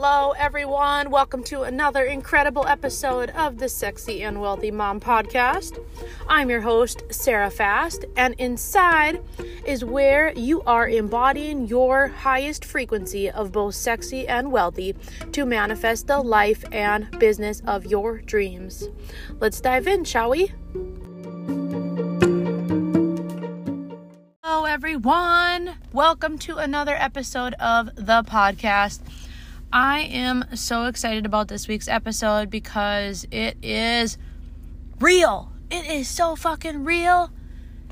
Hello, everyone. Welcome to another incredible episode of the Sexy and Wealthy Mom podcast. I'm your host, Sarah Fast, and inside is where you are embodying your highest frequency of both sexy and wealthy to manifest the life and business of your dreams. Let's dive in, shall we? Hello, everyone. Welcome to another episode of the podcast. I am so excited about this week's episode because it is real. It is so fucking real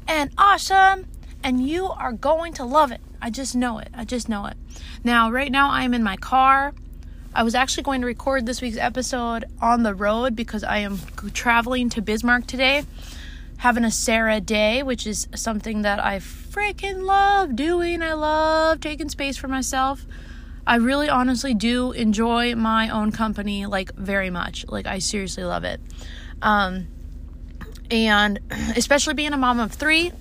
and awesome, and you are going to love it. I just know it. I just know it. Now, right now, I'm in my car. I was actually going to record this week's episode on the road because I am traveling to Bismarck today, having a Sarah day, which is something that I freaking love doing. I love taking space for myself. I really honestly do enjoy my own company like very much. Like I seriously love it. Um and especially being a mom of 3,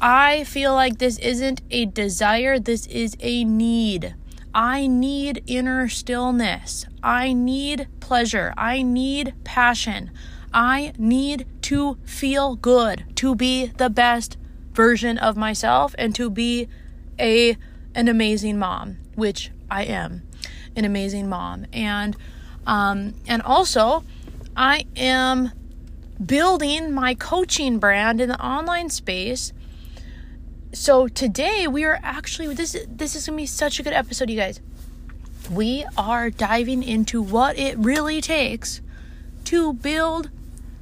I feel like this isn't a desire, this is a need. I need inner stillness. I need pleasure. I need passion. I need to feel good, to be the best version of myself and to be a an amazing mom, which I am, an amazing mom. And um, and also, I am building my coaching brand in the online space. So today we are actually this this is gonna be such a good episode, you guys. We are diving into what it really takes to build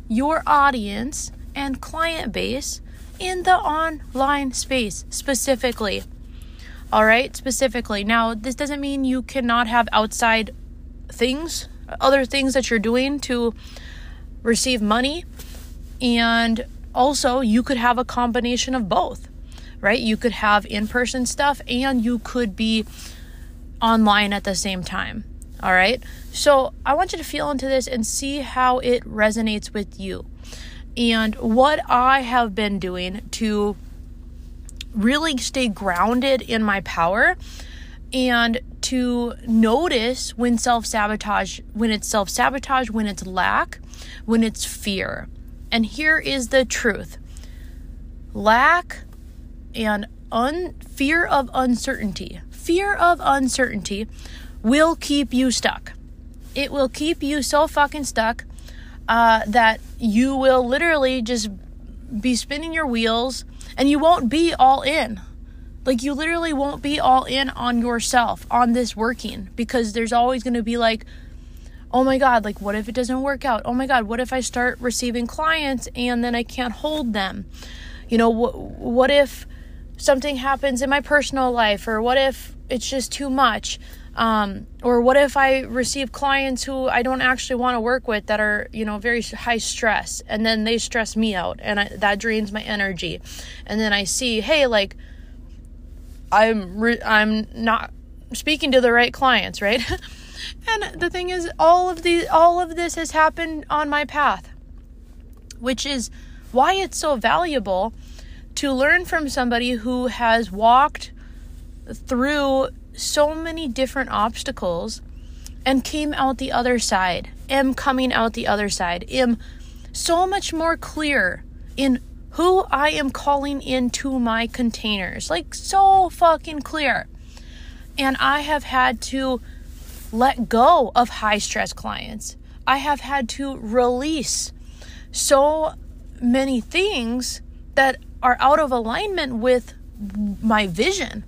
your audience and client base in the online space specifically. All right, specifically. Now, this doesn't mean you cannot have outside things, other things that you're doing to receive money. And also, you could have a combination of both, right? You could have in person stuff and you could be online at the same time. All right. So, I want you to feel into this and see how it resonates with you. And what I have been doing to really stay grounded in my power and to notice when self sabotage, when it's self sabotage, when it's lack, when it's fear. And here is the truth lack and un- fear of uncertainty, fear of uncertainty will keep you stuck. It will keep you so fucking stuck uh, that you will literally just be spinning your wheels and you won't be all in. Like, you literally won't be all in on yourself, on this working, because there's always going to be like, oh my God, like, what if it doesn't work out? Oh my God, what if I start receiving clients and then I can't hold them? You know, what, what if something happens in my personal life, or what if it's just too much? Um, or what if I receive clients who I don't actually want to work with that are, you know, very high stress and then they stress me out and I, that drains my energy. And then I see, hey, like I'm re- I'm not speaking to the right clients, right? and the thing is all of the all of this has happened on my path, which is why it's so valuable to learn from somebody who has walked through so many different obstacles and came out the other side, am coming out the other side, am so much more clear in who I am calling into my containers. Like, so fucking clear. And I have had to let go of high stress clients. I have had to release so many things that are out of alignment with my vision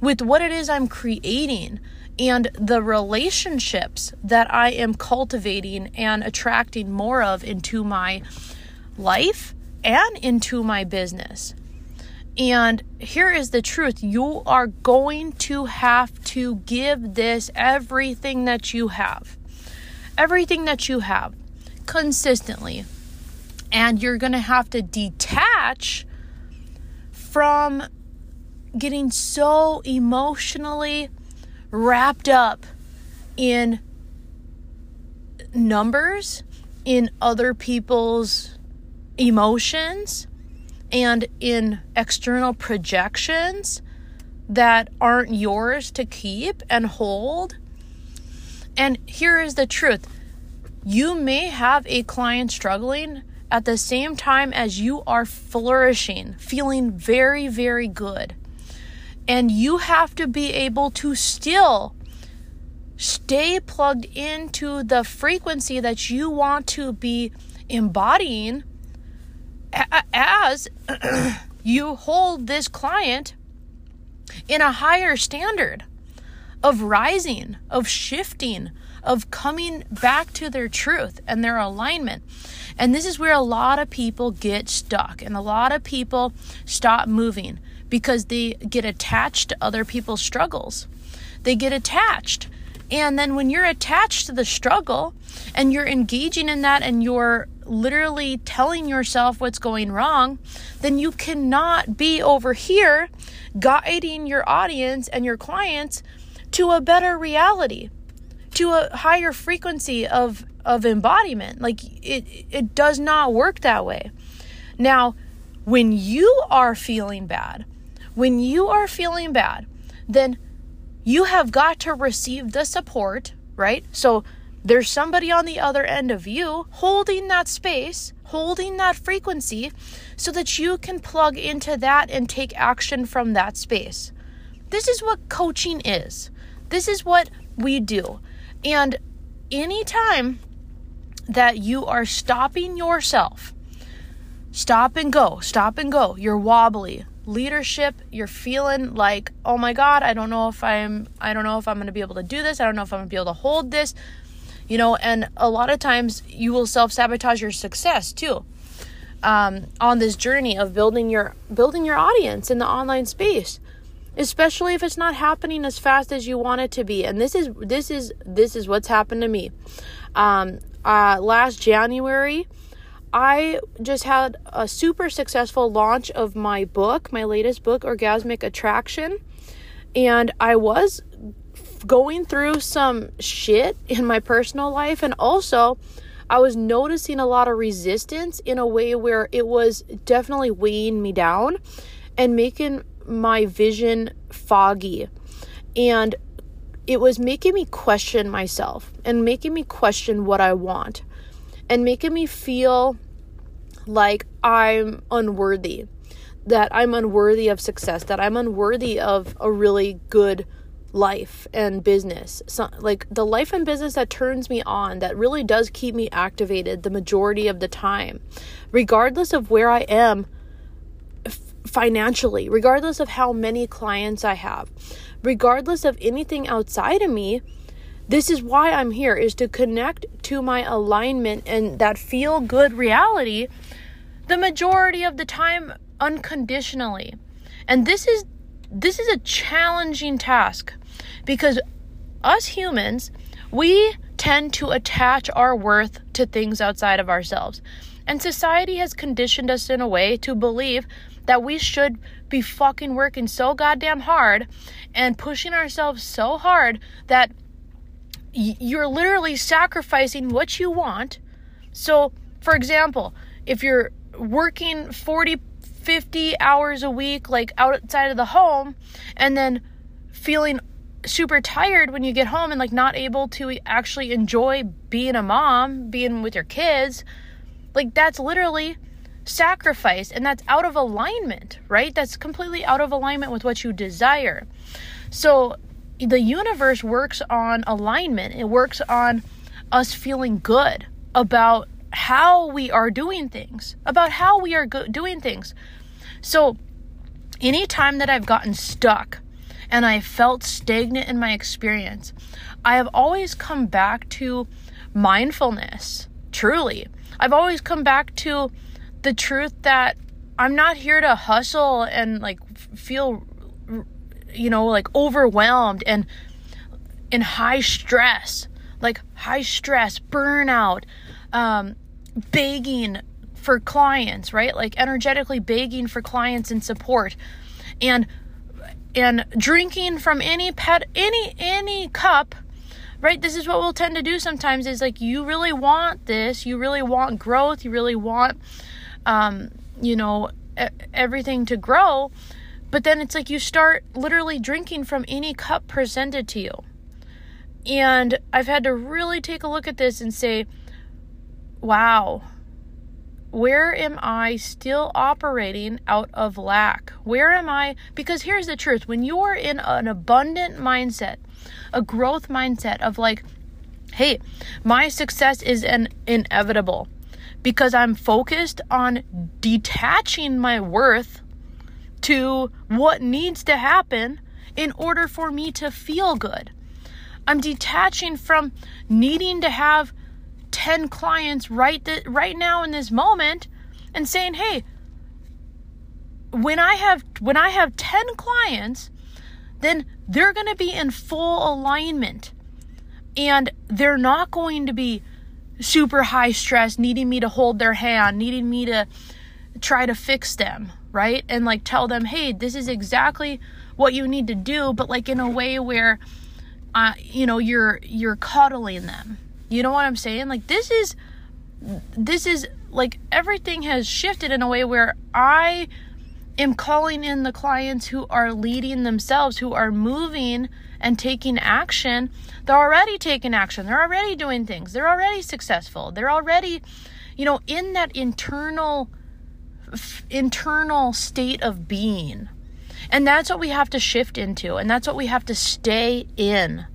with what it is I'm creating and the relationships that I am cultivating and attracting more of into my life and into my business. And here is the truth you are going to have to give this everything that you have, everything that you have consistently. And you're going to have to detach from getting so emotionally wrapped up in numbers, in other people's emotions, and in external projections that aren't yours to keep and hold. And here is the truth you may have a client struggling at the same time as you are flourishing, feeling very, very good. And you have to be able to still stay plugged into the frequency that you want to be embodying as you hold this client in a higher standard of rising, of shifting, of coming back to their truth and their alignment. And this is where a lot of people get stuck and a lot of people stop moving because they get attached to other people's struggles. They get attached. And then when you're attached to the struggle and you're engaging in that and you're literally telling yourself what's going wrong, then you cannot be over here guiding your audience and your clients to a better reality, to a higher frequency of of embodiment. Like it it does not work that way. Now, when you are feeling bad, when you are feeling bad, then you have got to receive the support, right? So there's somebody on the other end of you holding that space, holding that frequency, so that you can plug into that and take action from that space. This is what coaching is. This is what we do. And anytime that you are stopping yourself, stop and go, stop and go, you're wobbly, leadership you're feeling like oh my god i don't know if i'm i don't know if i'm going to be able to do this i don't know if i'm going to be able to hold this you know and a lot of times you will self-sabotage your success too um, on this journey of building your building your audience in the online space especially if it's not happening as fast as you want it to be and this is this is this is what's happened to me. Um, uh, last january I just had a super successful launch of my book, my latest book, Orgasmic Attraction. And I was going through some shit in my personal life. And also, I was noticing a lot of resistance in a way where it was definitely weighing me down and making my vision foggy. And it was making me question myself and making me question what I want and making me feel like I'm unworthy, that I'm unworthy of success, that I'm unworthy of a really good life and business. So, like the life and business that turns me on, that really does keep me activated the majority of the time, regardless of where I am financially, regardless of how many clients I have, regardless of anything outside of me. This is why I'm here is to connect to my alignment and that feel good reality the majority of the time unconditionally. And this is this is a challenging task because us humans, we tend to attach our worth to things outside of ourselves. And society has conditioned us in a way to believe that we should be fucking working so goddamn hard and pushing ourselves so hard that you're literally sacrificing what you want. So, for example, if you're working 40, 50 hours a week, like outside of the home, and then feeling super tired when you get home and like not able to actually enjoy being a mom, being with your kids, like that's literally sacrifice and that's out of alignment, right? That's completely out of alignment with what you desire. So the universe works on alignment. It works on us feeling good about how we are doing things, about how we are go- doing things. So, anytime that I've gotten stuck and I felt stagnant in my experience, I have always come back to mindfulness, truly. I've always come back to the truth that I'm not here to hustle and like feel you know like overwhelmed and in high stress like high stress burnout um begging for clients, right? Like energetically begging for clients and support. And and drinking from any pet any any cup right? This is what we'll tend to do sometimes is like you really want this. You really want growth. You really want um you know everything to grow. But then it's like you start literally drinking from any cup presented to you. And I've had to really take a look at this and say, wow, where am I still operating out of lack? Where am I? Because here's the truth when you're in an abundant mindset, a growth mindset of like, hey, my success is an inevitable because I'm focused on detaching my worth to what needs to happen in order for me to feel good. I'm detaching from needing to have 10 clients right th- right now in this moment and saying, "Hey, when I have when I have 10 clients, then they're going to be in full alignment and they're not going to be super high stress needing me to hold their hand, needing me to try to fix them, right? And like tell them, "Hey, this is exactly what you need to do," but like in a way where uh, you know, you're you're coddling them. You know what I'm saying? Like this is this is like everything has shifted in a way where I am calling in the clients who are leading themselves, who are moving and taking action. They're already taking action. They're already doing things. They're already successful. They're already, you know, in that internal f- internal state of being. And that's what we have to shift into. And that's what we have to stay in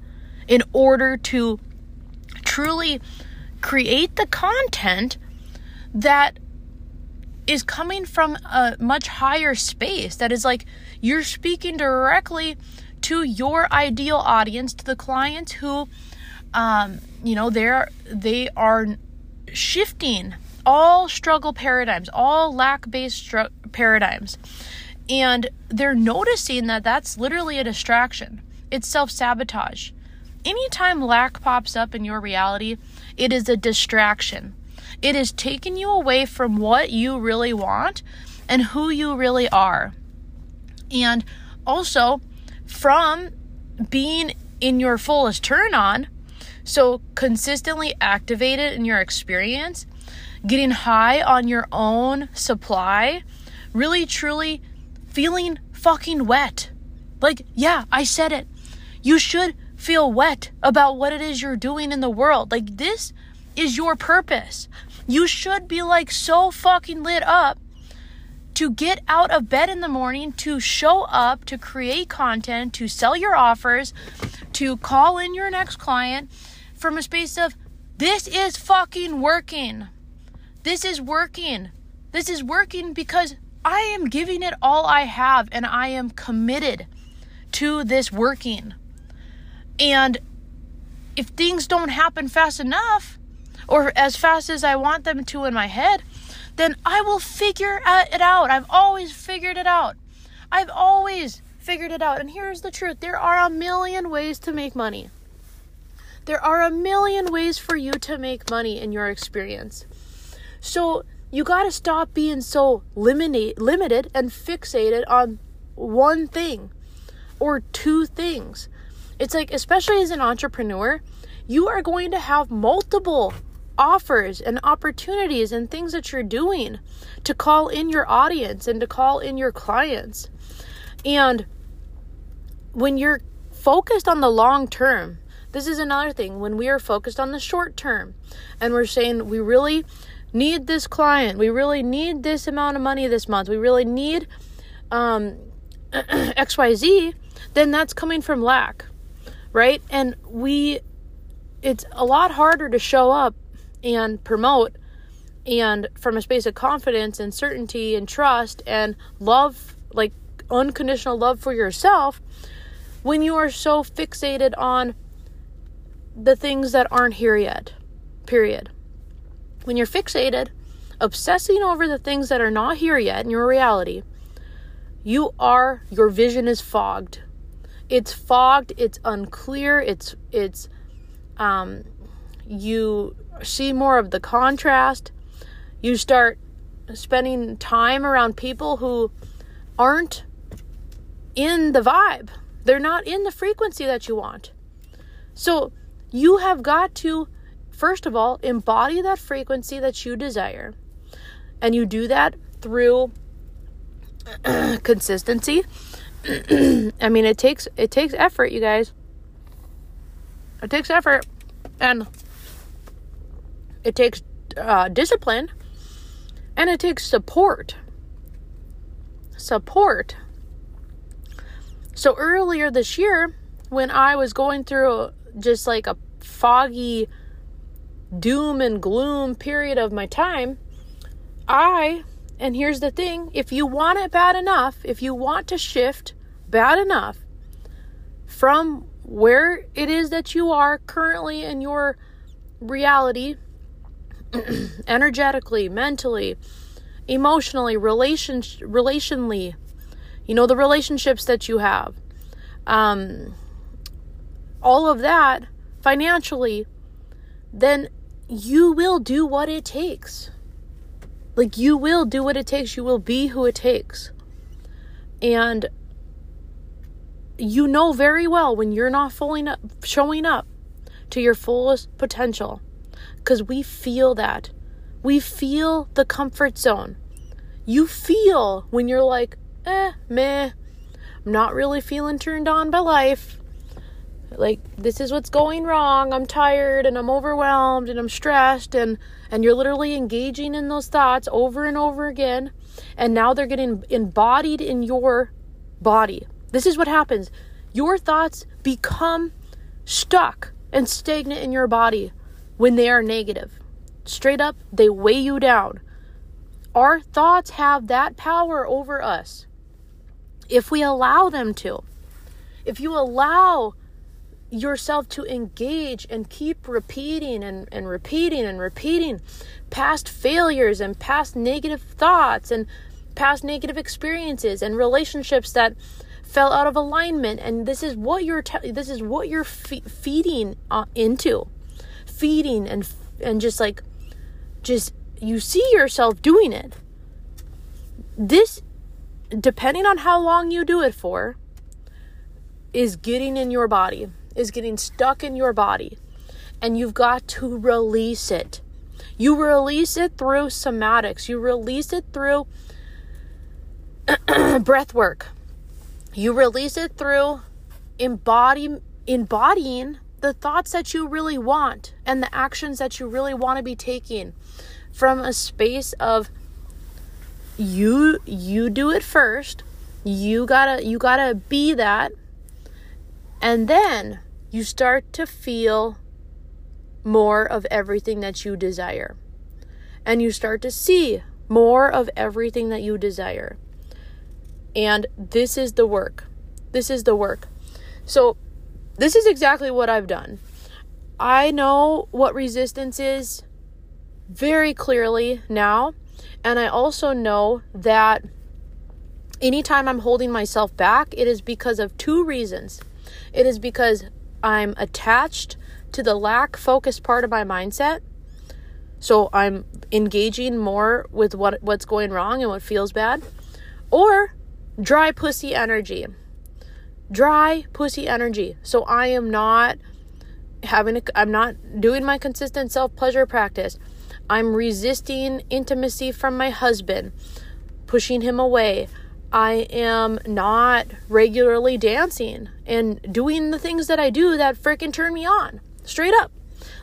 in order to truly create the content that is coming from a much higher space. That is like you're speaking directly to your ideal audience, to the clients who, um, you know, they're they are shifting all struggle paradigms, all lack based stru- paradigms and they're noticing that that's literally a distraction. It's self sabotage. Anytime lack pops up in your reality, it is a distraction. It is taking you away from what you really want and who you really are. And also from being in your fullest turn on, so consistently activated in your experience, getting high on your own supply, really truly feeling fucking wet. Like, yeah, I said it. You should feel wet about what it is you're doing in the world. Like, this is your purpose. You should be like so fucking lit up to get out of bed in the morning, to show up, to create content, to sell your offers, to call in your next client from a space of this is fucking working. This is working. This is working because I am giving it all I have and I am committed to this working. And if things don't happen fast enough or as fast as I want them to in my head, then I will figure it out. I've always figured it out. I've always figured it out. And here's the truth there are a million ways to make money. There are a million ways for you to make money in your experience. So you got to stop being so limited, and fixated on one thing or two things. It's like, especially as an entrepreneur, you are going to have multiple offers and opportunities and things that you're doing to call in your audience and to call in your clients. And when you're focused on the long term, this is another thing. When we are focused on the short term and we're saying we really need this client. We really need this amount of money this month. We really need um, XYZ, then that's coming from lack, right? And we, it's a lot harder to show up and promote and from a space of confidence and certainty and trust and love, like unconditional love for yourself, when you are so fixated on the things that aren't here yet. Period. When you're fixated, obsessing over the things that are not here yet in your reality, you are your vision is fogged. It's fogged, it's unclear, it's it's um you see more of the contrast. You start spending time around people who aren't in the vibe. They're not in the frequency that you want. So you have got to first of all, embody that frequency that you desire. And you do that through consistency. I mean, it takes it takes effort, you guys. It takes effort and it takes uh, discipline and it takes support. Support. So earlier this year, when I was going through just like a foggy doom and gloom period of my time, I, and here's the thing if you want it bad enough, if you want to shift bad enough from where it is that you are currently in your reality, energetically, mentally, emotionally, relation, relationally, you know, the relationships that you have, um, all of that financially, then you will do what it takes. Like, you will do what it takes. You will be who it takes. And you know very well when you're not fully up, showing up to your fullest potential because we feel that. We feel the comfort zone. You feel when you're like, eh, meh, I'm not really feeling turned on by life. Like, this is what's going wrong. I'm tired and I'm overwhelmed and I'm stressed and and you're literally engaging in those thoughts over and over again and now they're getting embodied in your body this is what happens. Your thoughts become stuck and stagnant in your body when they are negative. Straight up, they weigh you down. Our thoughts have that power over us if we allow them to. If you allow yourself to engage and keep repeating and, and repeating and repeating past failures and past negative thoughts and past negative experiences and relationships that fell out of alignment. And this is what you're te- this is what you're fe- feeding uh, into. Feeding and and just like just you see yourself doing it. This depending on how long you do it for is getting in your body is getting stuck in your body and you've got to release it. You release it through somatics. You release it through breath work. You release it through embody, embodying the thoughts that you really want and the actions that you really want to be taking from a space of you you do it first. You gotta you gotta be that and then you start to feel more of everything that you desire and you start to see more of everything that you desire and this is the work. This is the work. So, this is exactly what I've done. I know what resistance is very clearly now. And I also know that anytime I'm holding myself back, it is because of two reasons. It is because I'm attached to the lack focused part of my mindset. So I'm engaging more with what what's going wrong and what feels bad. Or dry pussy energy. Dry pussy energy. So I am not having a, I'm not doing my consistent self-pleasure practice. I'm resisting intimacy from my husband, pushing him away. I am not regularly dancing and doing the things that I do that freaking turn me on. Straight up.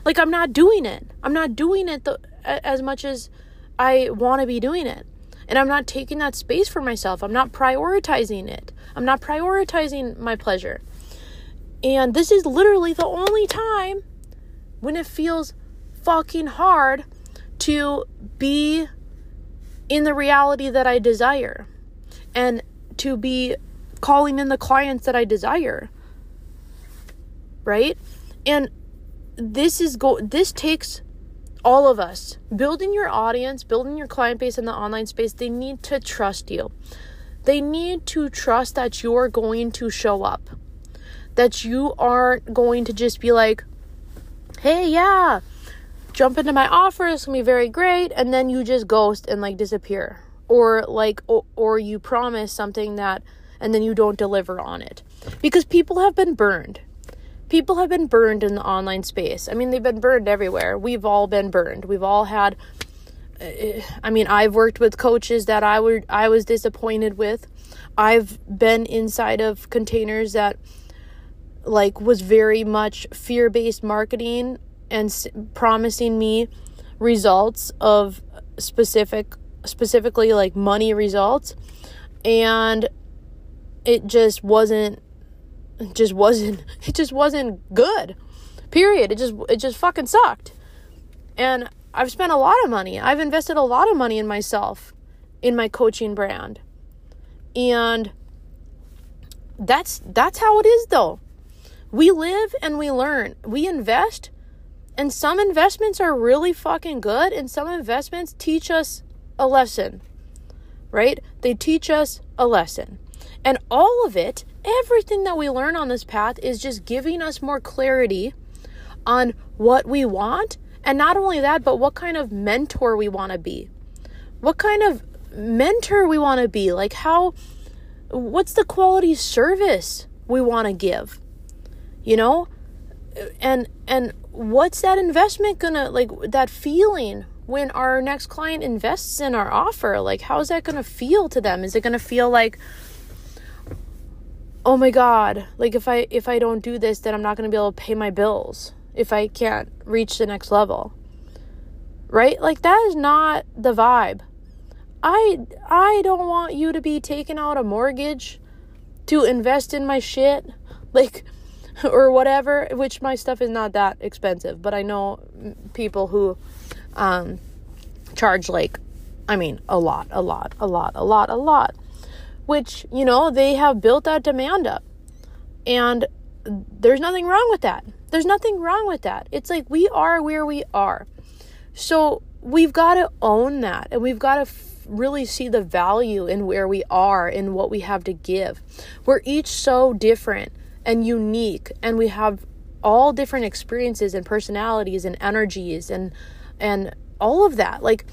Like I'm not doing it. I'm not doing it the, as much as I want to be doing it. And I'm not taking that space for myself. I'm not prioritizing it. I'm not prioritizing my pleasure. And this is literally the only time when it feels fucking hard to be in the reality that I desire and to be calling in the clients that I desire. Right? And this is go this takes all of us building your audience building your client base in the online space they need to trust you they need to trust that you're going to show up that you aren't going to just be like hey yeah jump into my offer it's gonna be very great and then you just ghost and like disappear or like or, or you promise something that and then you don't deliver on it because people have been burned people have been burned in the online space. I mean, they've been burned everywhere. We've all been burned. We've all had uh, I mean, I've worked with coaches that I would I was disappointed with. I've been inside of containers that like was very much fear-based marketing and s- promising me results of specific specifically like money results and it just wasn't it just wasn't it just wasn't good period. It just it just fucking sucked. And i've spent a lot of money. I've invested a lot of money in myself in my coaching brand. And that's that's how it is though. We live and we learn. We invest and some investments are really fucking good and some investments teach us a lesson right? They teach us a lesson. And all of it everything that we learn on this path is just giving us more clarity on what we want. And not only that but what kind of mentor we want to be. What kind of mentor we want to be. Like how what's the quality service we want to give? You know? And and what's that investment gonna like that feeling when our next client invests in our offer like how's that gonna feel to them? Is it gonna feel like oh my god like if i if i don't do this then i'm not gonna be able to pay my bills if i can't reach the next level. Right? Like that is not the vibe. I I don't want you to be taking out a mortgage to invest in my shit like or whatever which my stuff is not that expensive but I know people who um charge like I mean a lot a lot a lot a lot a lot which you know they have built that demand up. And there's nothing wrong with that. There's nothing wrong with that. It's like we are where we are. So we've got to own that and we've got to f- really see the value in where we are and what we have to give. We're each so different and unique and we have all different experiences and personalities and energies and and all of that. Like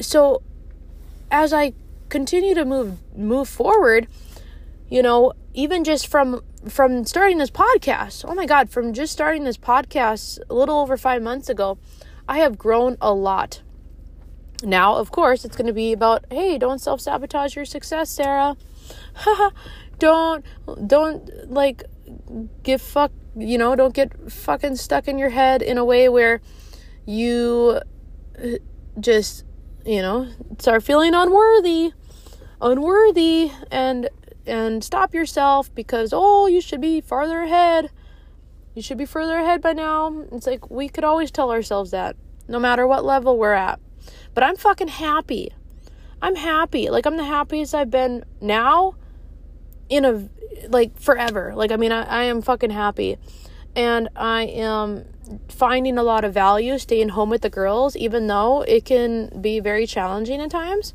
so as I continue to move move forward, you know, even just from from starting this podcast. Oh my god, from just starting this podcast a little over 5 months ago, I have grown a lot now, of course, it's going to be about, hey, don't self sabotage your success, Sarah. don't, don't like give fuck, you know, don't get fucking stuck in your head in a way where you just, you know, start feeling unworthy, unworthy, and and stop yourself because oh, you should be farther ahead. You should be further ahead by now. It's like we could always tell ourselves that, no matter what level we're at. But I'm fucking happy. I'm happy. Like I'm the happiest I've been now in a like forever. Like I mean I, I am fucking happy. And I am finding a lot of value staying home with the girls, even though it can be very challenging at times.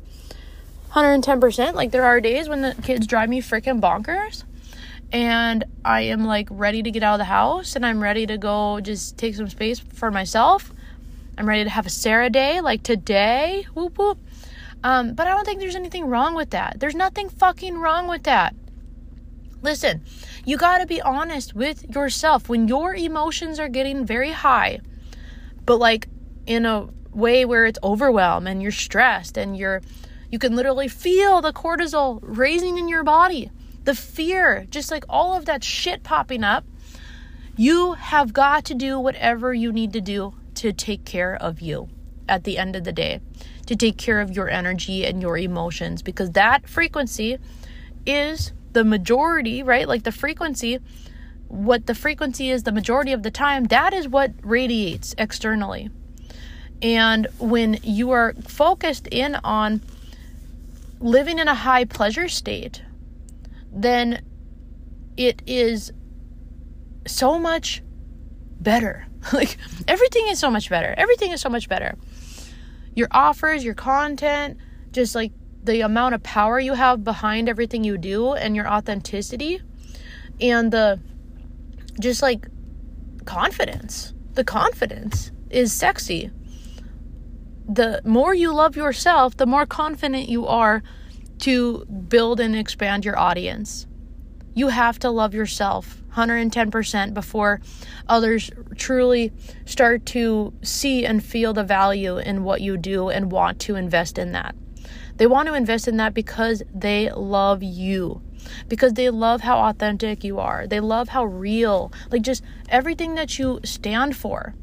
110%. Like there are days when the kids drive me freaking bonkers and I am like ready to get out of the house and I'm ready to go just take some space for myself. I'm ready to have a Sarah day like today. Whoop whoop. Um, but I don't think there's anything wrong with that. There's nothing fucking wrong with that. Listen, you got to be honest with yourself when your emotions are getting very high, but like in a way where it's overwhelmed and you're stressed and you're you can literally feel the cortisol raising in your body, the fear, just like all of that shit popping up. You have got to do whatever you need to do to take care of you at the end of the day, to take care of your energy and your emotions, because that frequency is the majority, right? Like the frequency, what the frequency is the majority of the time, that is what radiates externally. And when you are focused in on living in a high pleasure state, then it is so much better. like everything is so much better. Everything is so much better. Your offers, your content, just like the amount of power you have behind everything you do and your authenticity and the just like confidence. The confidence is sexy. The more you love yourself, the more confident you are to build and expand your audience. You have to love yourself 110% before others truly start to see and feel the value in what you do and want to invest in that. They want to invest in that because they love you. because they love how authentic you are. They love how real, like just everything that you stand for.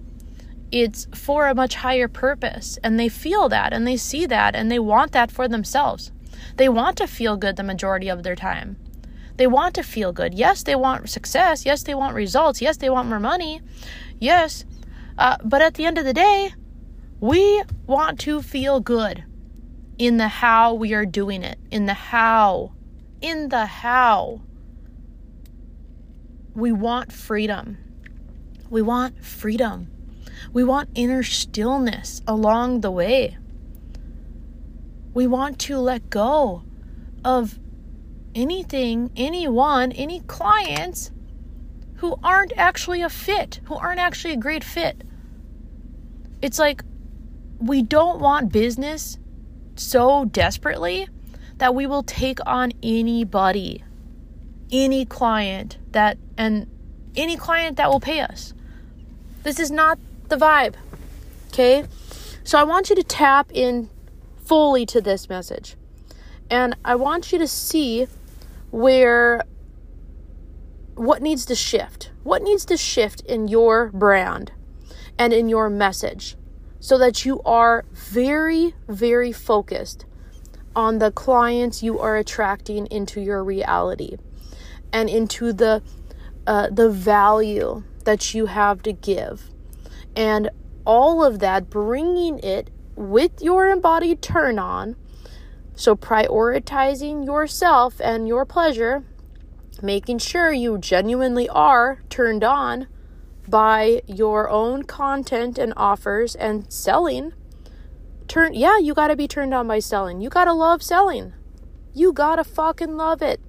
It's for a much higher purpose, and they feel that and they see that and they want that for themselves. They want to feel good the majority of their time. They want to feel good. Yes, they want success. Yes, they want results. Yes, they want more money. Yes. Uh, but at the end of the day, we want to feel good in the how we are doing it, in the how, in the how. We want freedom. We want freedom. We want inner stillness along the way. We want to let go of anything, anyone, any clients who aren't actually a fit, who aren't actually a great fit. It's like we don't want business so desperately that we will take on anybody, any client that, and any client that will pay us. This is not the vibe. Okay? So I want you to tap in fully to this message. And I want you to see where what needs to shift. What needs to shift in your brand and in your message so that you are very, very focused on the clients you are attracting into your reality and into the uh, the value that you have to give. And all of that bringing it with your embodied turn on so, prioritizing yourself and your pleasure, making sure you genuinely are turned on by your own content and offers and selling. Turn yeah, you got to be turned on by selling. You got to love selling. You got to fucking love it.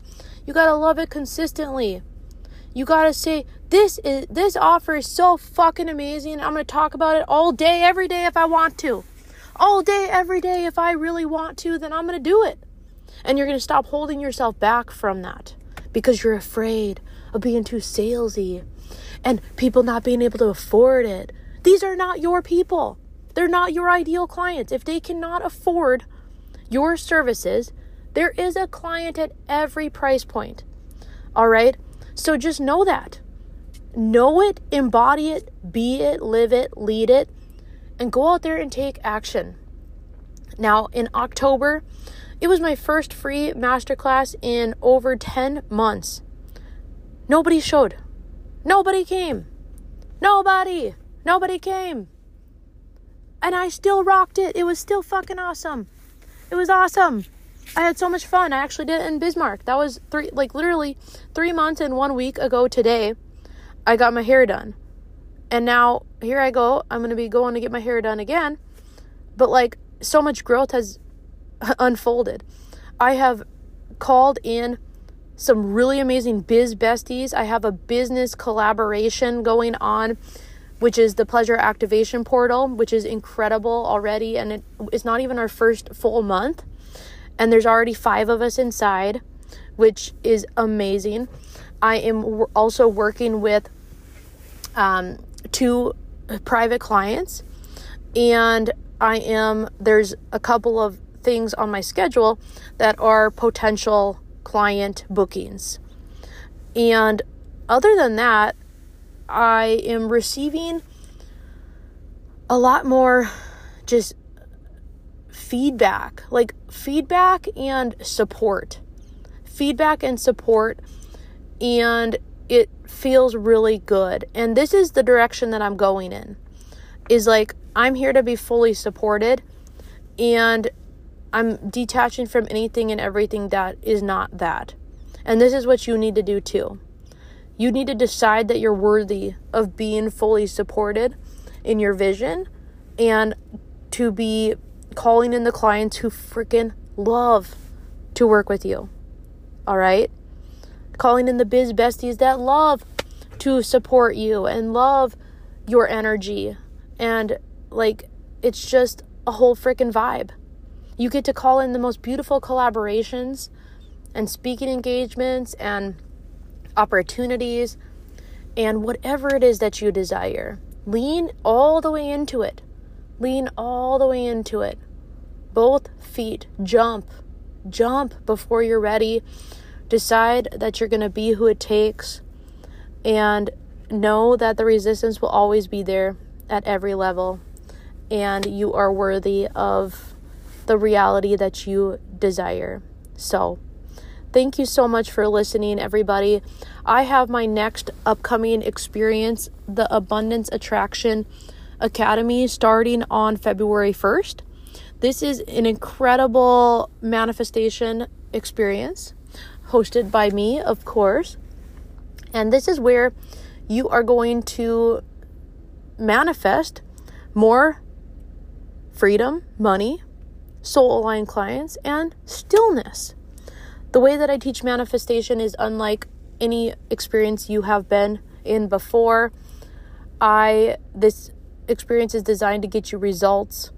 You got to love it consistently. You got to say this is this offer is so fucking amazing. I'm going to talk about it all day every day if I want to all day, every day. If I really want to, then I'm going to do it. And you're going to stop holding yourself back from that because you're afraid of being too salesy and people not being able to afford it. These are not your people. They're not your ideal clients. If they cannot afford your services, there is a client at every price point. All right? So just know that. Know it, embody it, be it, live it, lead it and go out there and take action. Now, in October, it was my first free masterclass in over 10 months. Nobody showed. Nobody came. Nobody. Nobody came. And I still rocked it. It was still fucking awesome. It was awesome. I had so much fun. I actually did it in Bismarck. That was three, like literally three months and one week ago today. I got my hair done. And now here I go. I'm going to be going to get my hair done again. But like so much growth has unfolded. I have called in some really amazing biz besties. I have a business collaboration going on, which is the pleasure activation portal, which is incredible already. And it, it's not even our first full month. And there's already five of us inside, which is amazing. I am also working with um, two private clients and I am there's a couple of things on my schedule that are potential client bookings. And other than that, I am receiving a lot more just feedback, like feedback and support. Feedback and support and it feels really good. And this is the direction that I'm going in. Is like I'm here to be fully supported and I'm detaching from anything and everything that is not that. And this is what you need to do too. You need to decide that you're worthy of being fully supported in your vision and to be calling in the clients who freaking love to work with you. All right? calling in the biz besties that love to support you and love your energy. And like, it's just a whole freaking vibe. You get to call in the most beautiful collaborations and speaking engagements and opportunities and whatever it is that you desire. Lean all the way into it. Lean all the way into it. Both feet jump. Jump before you're ready Decide that you're going to be who it takes and know that the resistance will always be there at every level and you are worthy of the reality that you desire. So, thank you so much for listening, everybody. I have my next upcoming experience, the Abundance Attraction Academy, starting on February 1st. This is an incredible manifestation experience hosted by me, of course. And this is where you are going to manifest more freedom, money, soul aligned clients, and stillness. The way that I teach manifestation is unlike any experience you have been in before. I this experience is designed to get you results.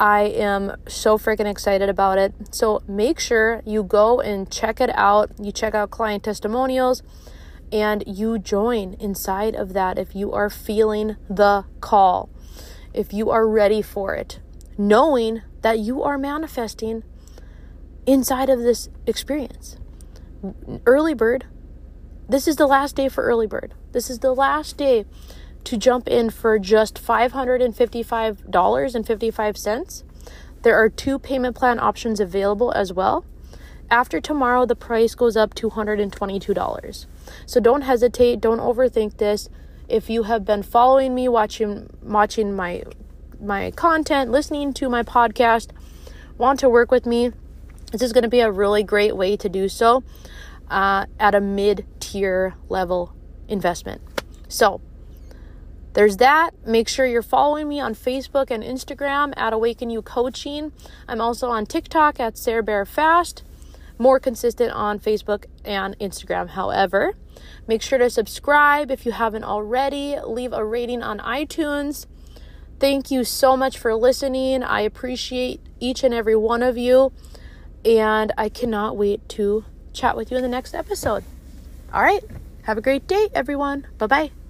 I am so freaking excited about it. So make sure you go and check it out. You check out client testimonials and you join inside of that if you are feeling the call, if you are ready for it, knowing that you are manifesting inside of this experience. Early bird, this is the last day for early bird. This is the last day to jump in for just $555.55. There are two payment plan options available as well. After tomorrow, the price goes up to $122. So don't hesitate, don't overthink this. If you have been following me, watching watching my my content, listening to my podcast, want to work with me, this is going to be a really great way to do so uh, at a mid tier level investment. So there's that. Make sure you're following me on Facebook and Instagram at Awaken You Coaching. I'm also on TikTok at Sarah Bear Fast more consistent on Facebook and Instagram. However, make sure to subscribe if you haven't already, leave a rating on iTunes. Thank you so much for listening. I appreciate each and every one of you, and I cannot wait to chat with you in the next episode. All right, have a great day, everyone. Bye bye.